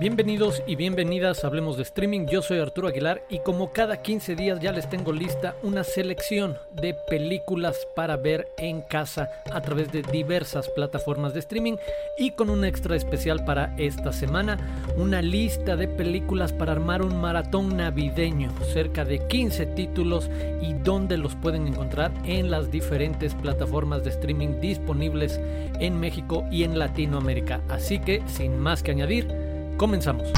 Bienvenidos y bienvenidas a Hablemos de Streaming. Yo soy Arturo Aguilar y como cada 15 días ya les tengo lista una selección de películas para ver en casa a través de diversas plataformas de streaming y con un extra especial para esta semana, una lista de películas para armar un maratón navideño, cerca de 15 títulos y donde los pueden encontrar en las diferentes plataformas de streaming disponibles en México y en Latinoamérica. Así que, sin más que añadir, Comenzamos.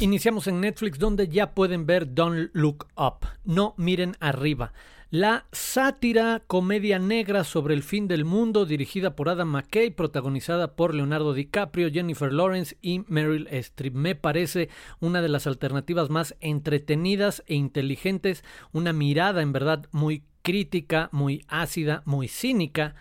Iniciamos en Netflix donde ya pueden ver Don't Look Up, no miren arriba. La sátira comedia negra sobre el fin del mundo dirigida por Adam McKay, protagonizada por Leonardo DiCaprio, Jennifer Lawrence y Meryl Streep. Me parece una de las alternativas más entretenidas e inteligentes, una mirada en verdad muy crítica, muy ácida, muy cínica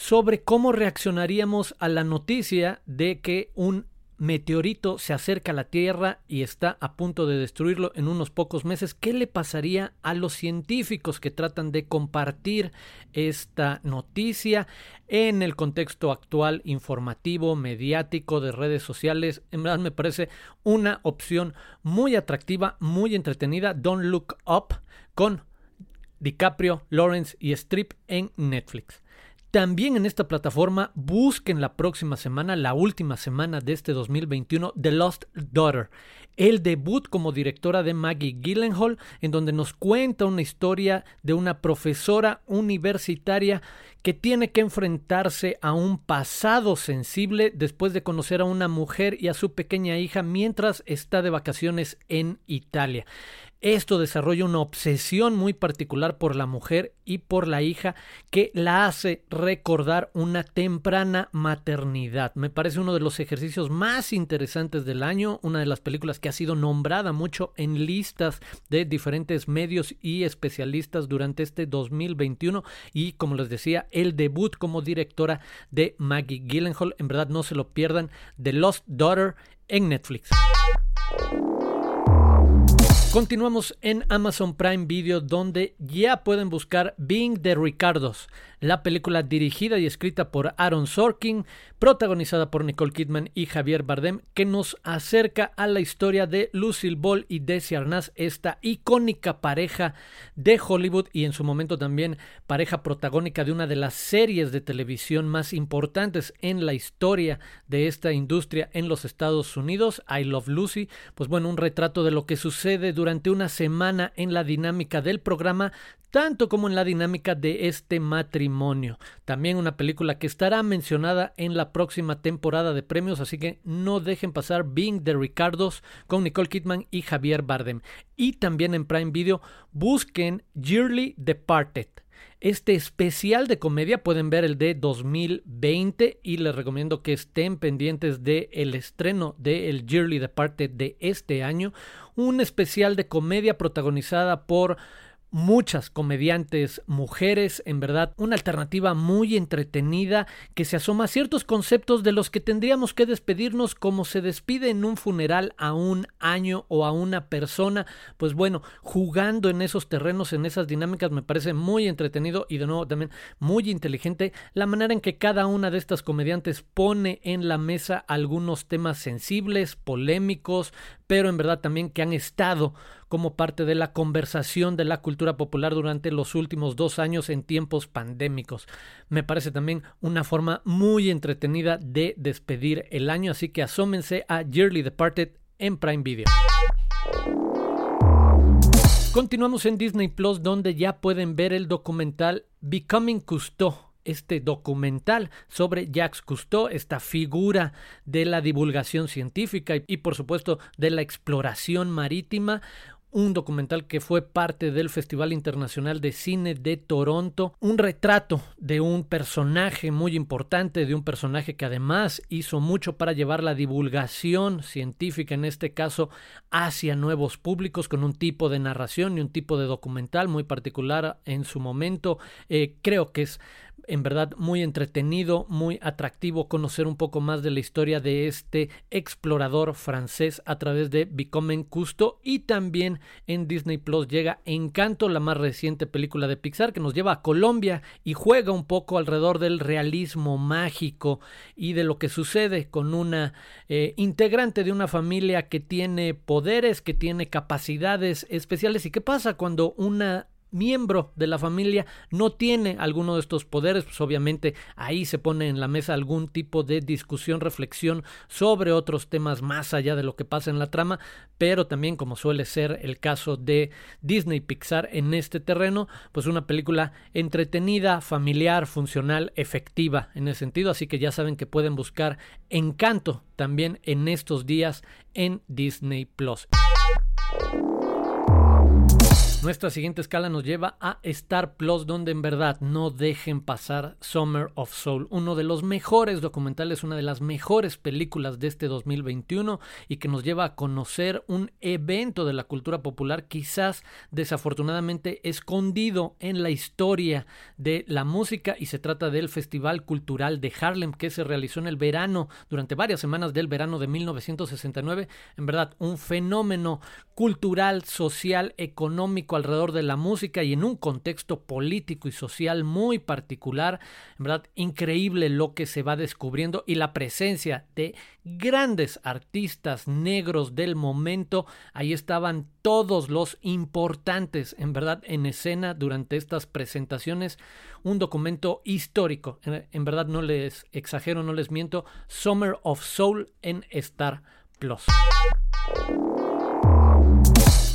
sobre cómo reaccionaríamos a la noticia de que un meteorito se acerca a la Tierra y está a punto de destruirlo en unos pocos meses. ¿Qué le pasaría a los científicos que tratan de compartir esta noticia en el contexto actual informativo, mediático, de redes sociales? En verdad me parece una opción muy atractiva, muy entretenida. Don't Look Up con DiCaprio, Lawrence y Strip en Netflix. También en esta plataforma busquen la próxima semana, la última semana de este 2021, The Lost Daughter, el debut como directora de Maggie Gyllenhaal, en donde nos cuenta una historia de una profesora universitaria que tiene que enfrentarse a un pasado sensible después de conocer a una mujer y a su pequeña hija mientras está de vacaciones en Italia. Esto desarrolla una obsesión muy particular por la mujer y por la hija que la hace recordar una temprana maternidad. Me parece uno de los ejercicios más interesantes del año, una de las películas que ha sido nombrada mucho en listas de diferentes medios y especialistas durante este 2021 y como les decía, el debut como directora de Maggie Gyllenhaal. En verdad no se lo pierdan, The Lost Daughter en Netflix. Continuamos en Amazon Prime Video donde ya pueden buscar Being the Ricardos, la película dirigida y escrita por Aaron Sorkin, protagonizada por Nicole Kidman y Javier Bardem, que nos acerca a la historia de Lucille Ball y Desi Arnaz, esta icónica pareja de Hollywood y en su momento también pareja protagónica de una de las series de televisión más importantes en la historia de esta industria en los Estados Unidos, I Love Lucy, pues bueno, un retrato de lo que sucede durante una semana en la dinámica del programa, tanto como en la dinámica de este matrimonio. También una película que estará mencionada en la próxima temporada de premios, así que no dejen pasar Being the Ricardos con Nicole Kidman y Javier Bardem. Y también en Prime Video busquen Yearly Departed. Este especial de comedia pueden ver el de 2020 y les recomiendo que estén pendientes del el estreno de Yearly Departed de este año. Un especial de comedia protagonizada por muchas comediantes mujeres, en verdad, una alternativa muy entretenida que se asoma a ciertos conceptos de los que tendríamos que despedirnos como se despide en un funeral a un año o a una persona, pues bueno, jugando en esos terrenos, en esas dinámicas, me parece muy entretenido y de nuevo también muy inteligente la manera en que cada una de estas comediantes pone en la mesa algunos temas sensibles, polémicos, pero en verdad también que han estado como parte de la conversación de la cultura popular durante los últimos dos años en tiempos pandémicos. Me parece también una forma muy entretenida de despedir el año, así que asómense a Yearly Departed en Prime Video. Continuamos en Disney Plus donde ya pueden ver el documental Becoming Cousteau este documental sobre Jacques Cousteau, esta figura de la divulgación científica y, por supuesto de la exploración marítima, un documental que fue parte del Festival Internacional de Cine de Toronto, un retrato de un personaje muy importante, de un personaje que además hizo mucho para llevar la divulgación científica, en este caso, hacia nuevos públicos, con un tipo de narración y un tipo de documental muy particular en su momento. Eh, creo que es en verdad muy entretenido, muy atractivo conocer un poco más de la historia de este explorador francés a través de Becoming Custo. Y también en Disney Plus llega Encanto, la más reciente película de Pixar que nos lleva a Colombia y juega un poco alrededor del realismo mágico y de lo que sucede con una eh, integrante de una familia que tiene poderes, que tiene capacidades especiales. Y qué pasa cuando una miembro de la familia no tiene alguno de estos poderes, pues obviamente ahí se pone en la mesa algún tipo de discusión, reflexión sobre otros temas más allá de lo que pasa en la trama, pero también como suele ser el caso de Disney Pixar en este terreno, pues una película entretenida, familiar, funcional, efectiva en ese sentido, así que ya saben que pueden buscar Encanto también en estos días en Disney Plus. Nuestra siguiente escala nos lleva a Star Plus, donde en verdad no dejen pasar Summer of Soul, uno de los mejores documentales, una de las mejores películas de este 2021 y que nos lleva a conocer un evento de la cultura popular quizás desafortunadamente escondido en la historia de la música y se trata del Festival Cultural de Harlem que se realizó en el verano, durante varias semanas del verano de 1969. En verdad, un fenómeno cultural, social, económico, alrededor de la música y en un contexto político y social muy particular. En verdad, increíble lo que se va descubriendo y la presencia de grandes artistas negros del momento. Ahí estaban todos los importantes, en verdad, en escena durante estas presentaciones. Un documento histórico. En, verdad, no les exagero, no les miento. Summer of Soul en Star Plus.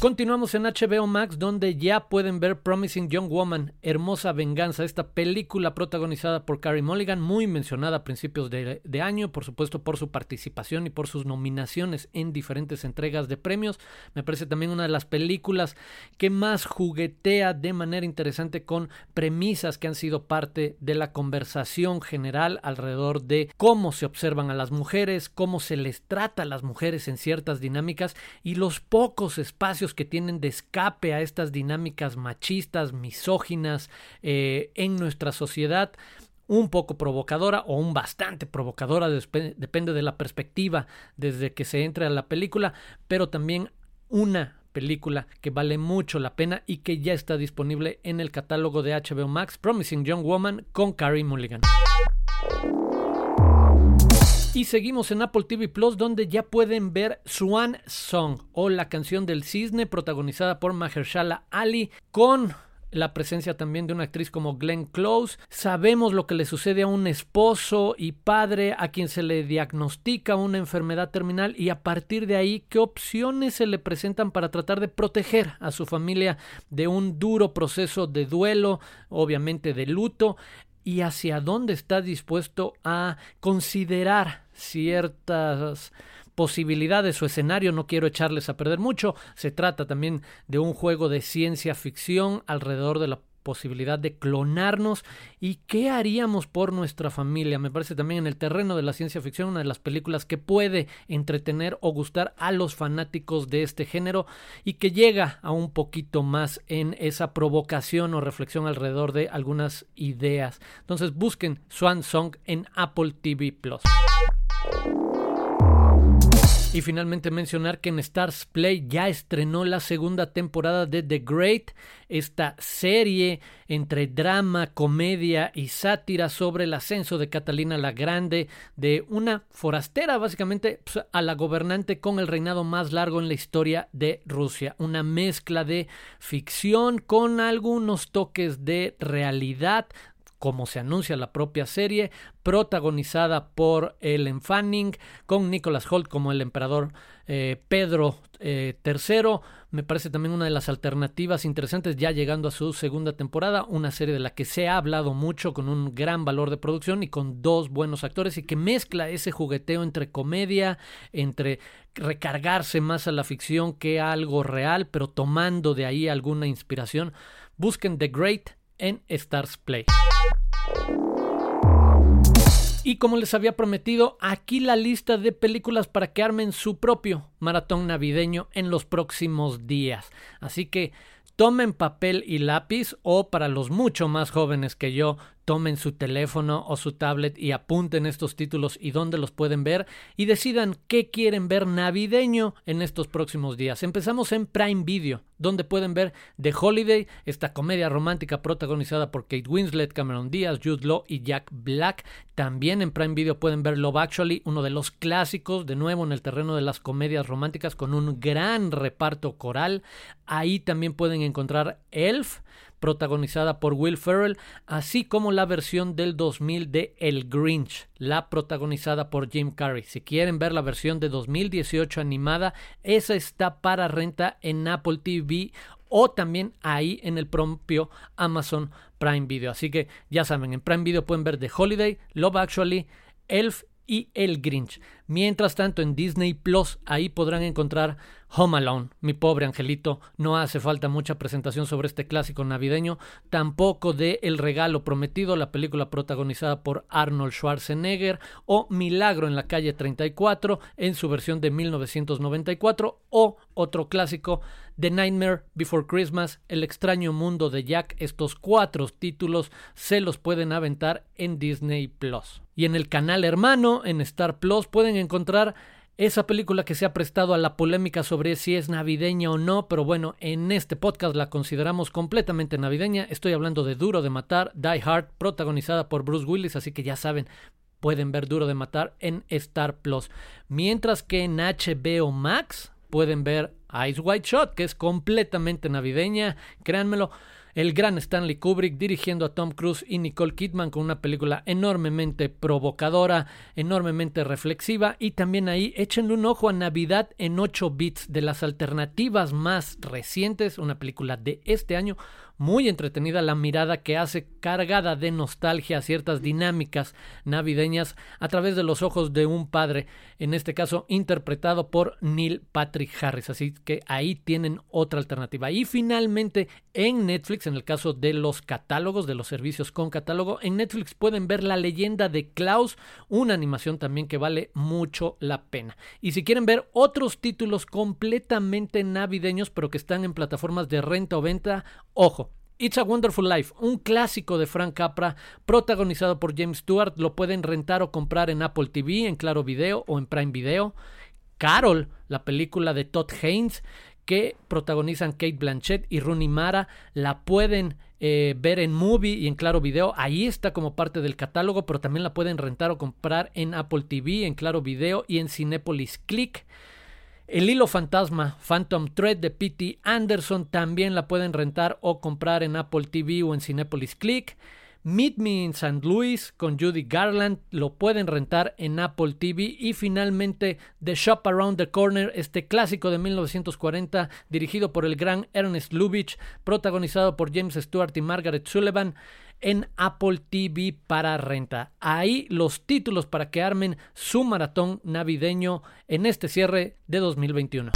Continuamos en HBO Max donde ya pueden ver Promising Young Woman, Hermosa Venganza, esta película protagonizada por Carrie Mulligan, muy mencionada a principios de, de, año, por supuesto por su participación y por sus nominaciones en diferentes entregas de premios. Me parece también una de las películas que más juguetea de manera interesante con premisas que han sido parte de la conversación general alrededor de cómo se observan a las mujeres, cómo se les trata a las mujeres en ciertas dinámicas y los pocos espacios que tienen de escape a estas dinámicas machistas, misóginas eh, en nuestra sociedad un poco provocadora o un bastante provocadora, depende de la perspectiva desde que se entra a la película, pero también una película que vale mucho la pena y que ya está disponible en el catálogo de HBO Max, Promising Young Woman con Carrie Mulligan. Y seguimos en Apple TV Plus donde ya pueden ver Swan Song o la canción del cisne protagonizada por Mahershala Ali con la presencia también de una actriz como Glenn Close. Sabemos lo que le sucede a un esposo y padre a quien se le diagnostica una enfermedad terminal y a partir de ahí qué opciones se le presentan para tratar de proteger a su familia de un duro proceso de duelo, obviamente de luto y hacia dónde está dispuesto a considerar ciertas posibilidades o escenario, no quiero echarles a perder mucho, se trata también de un juego de ciencia ficción alrededor de la posibilidad de clonarnos y qué haríamos por nuestra familia. Me parece también en el terreno de la ciencia ficción una de las películas que puede entretener o gustar a los fanáticos de este género y que llega a un poquito más en esa provocación o reflexión alrededor de algunas ideas. Entonces busquen Swan Song en Apple TV Plus. Y finalmente mencionar que en Stars Play ya estrenó la segunda temporada de The Great, esta serie entre drama, comedia y sátira sobre el ascenso de Catalina la Grande, de una forastera básicamente pues, a la gobernante con el reinado más largo en la historia de Rusia. Una mezcla de ficción con algunos toques de realidad como se anuncia la propia serie, protagonizada por Ellen Fanning, con Nicholas Holt como el emperador eh, Pedro III. Eh, Me parece también una de las alternativas interesantes, ya llegando a su segunda temporada, una serie de la que se ha hablado mucho, con un gran valor de producción y con dos buenos actores, y que mezcla ese jugueteo entre comedia, entre recargarse más a la ficción que a algo real, pero tomando de ahí alguna inspiración. Busquen The Great en Stars Play. Y como les había prometido, aquí la lista de películas para que armen su propio maratón navideño en los próximos días. Así que tomen papel y lápiz o para los mucho más jóvenes que yo, tomen su teléfono o su tablet y apunten estos títulos y dónde los pueden ver y decidan qué quieren ver navideño en estos próximos días. Empezamos en Prime Video, donde pueden ver The Holiday, esta comedia romántica protagonizada por Kate Winslet, Cameron Diaz, Jude Law y Jack Black. También en Prime Video pueden ver Love Actually, uno de los clásicos, de nuevo en el terreno de las comedias románticas con un gran reparto coral. Ahí también pueden encontrar Elf, protagonizada por Will Ferrell, así como la versión del 2000 de El Grinch, la protagonizada por Jim Carrey. Si quieren ver la versión de 2018 animada, esa está para renta en Apple TV o también ahí en el propio Amazon Prime Video. Así que ya saben, en Prime Video pueden ver The Holiday, Love Actually, Elf y El Grinch. Mientras tanto, en Disney Plus, ahí podrán encontrar Home Alone, mi pobre angelito. No hace falta mucha presentación sobre este clásico navideño, tampoco de El Regalo Prometido, la película protagonizada por Arnold Schwarzenegger, o Milagro en la calle 34, en su versión de 1994, o otro clásico, The Nightmare Before Christmas, El extraño mundo de Jack. Estos cuatro títulos se los pueden aventar en Disney Plus. Y en el canal hermano, en Star Plus, pueden encontrar esa película que se ha prestado a la polémica sobre si es navideña o no, pero bueno, en este podcast la consideramos completamente navideña. Estoy hablando de Duro de Matar, Die Hard, protagonizada por Bruce Willis, así que ya saben, pueden ver Duro de Matar en Star Plus. Mientras que en HBO Max pueden ver Ice White Shot, que es completamente navideña, créanmelo el gran Stanley Kubrick dirigiendo a Tom Cruise y Nicole Kidman con una película enormemente provocadora, enormemente reflexiva. Y también ahí échenle un ojo a Navidad en 8 bits de las alternativas más recientes, una película de este año, muy entretenida la mirada que hace cargada de nostalgia ciertas dinámicas navideñas a través de los ojos de un padre, en este caso interpretado por Neil Patrick Harris. Así que ahí tienen otra alternativa. Y finalmente en Netflix, en el caso de los catálogos, de los servicios con catálogo, en Netflix pueden ver La leyenda de Klaus, una animación también que vale mucho la pena. Y si quieren ver otros títulos completamente navideños, pero que están en plataformas de renta o venta, ojo, It's a Wonderful Life, un clásico de Frank Capra, protagonizado por James Stewart, lo pueden rentar o comprar en Apple TV, en Claro Video o en Prime Video. Carol, la película de Todd Haynes, que protagonizan Kate Blanchett y Rooney Mara, la pueden eh, ver en Movie y en Claro Video. Ahí está como parte del catálogo, pero también la pueden rentar o comprar en Apple TV, en Claro Video y en Cinepolis Click. El hilo fantasma, Phantom Thread de P.T. Anderson, también la pueden rentar o comprar en Apple TV o en Cinepolis Click. Meet Me in St. Louis con Judy Garland lo pueden rentar en Apple TV y finalmente The Shop Around the Corner, este clásico de 1940 dirigido por el gran Ernest Lubitsch, protagonizado por James Stewart y Margaret Sullivan en Apple TV para renta. Ahí los títulos para que armen su maratón navideño en este cierre de 2021.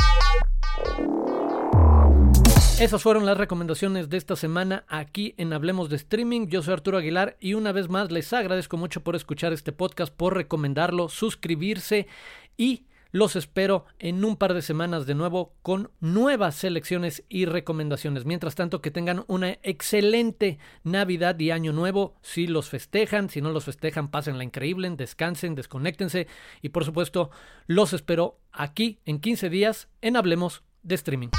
Esas fueron las recomendaciones de esta semana aquí en Hablemos de Streaming. Yo soy Arturo Aguilar y una vez más les agradezco mucho por escuchar este podcast, por recomendarlo, suscribirse y los espero en un par de semanas de nuevo con nuevas selecciones y recomendaciones. Mientras tanto, que tengan una excelente Navidad y Año Nuevo. Si los festejan, si no los festejan, pásenla increíble, descansen, desconéctense. Y por supuesto, los espero aquí en 15 días en Hablemos de Streaming.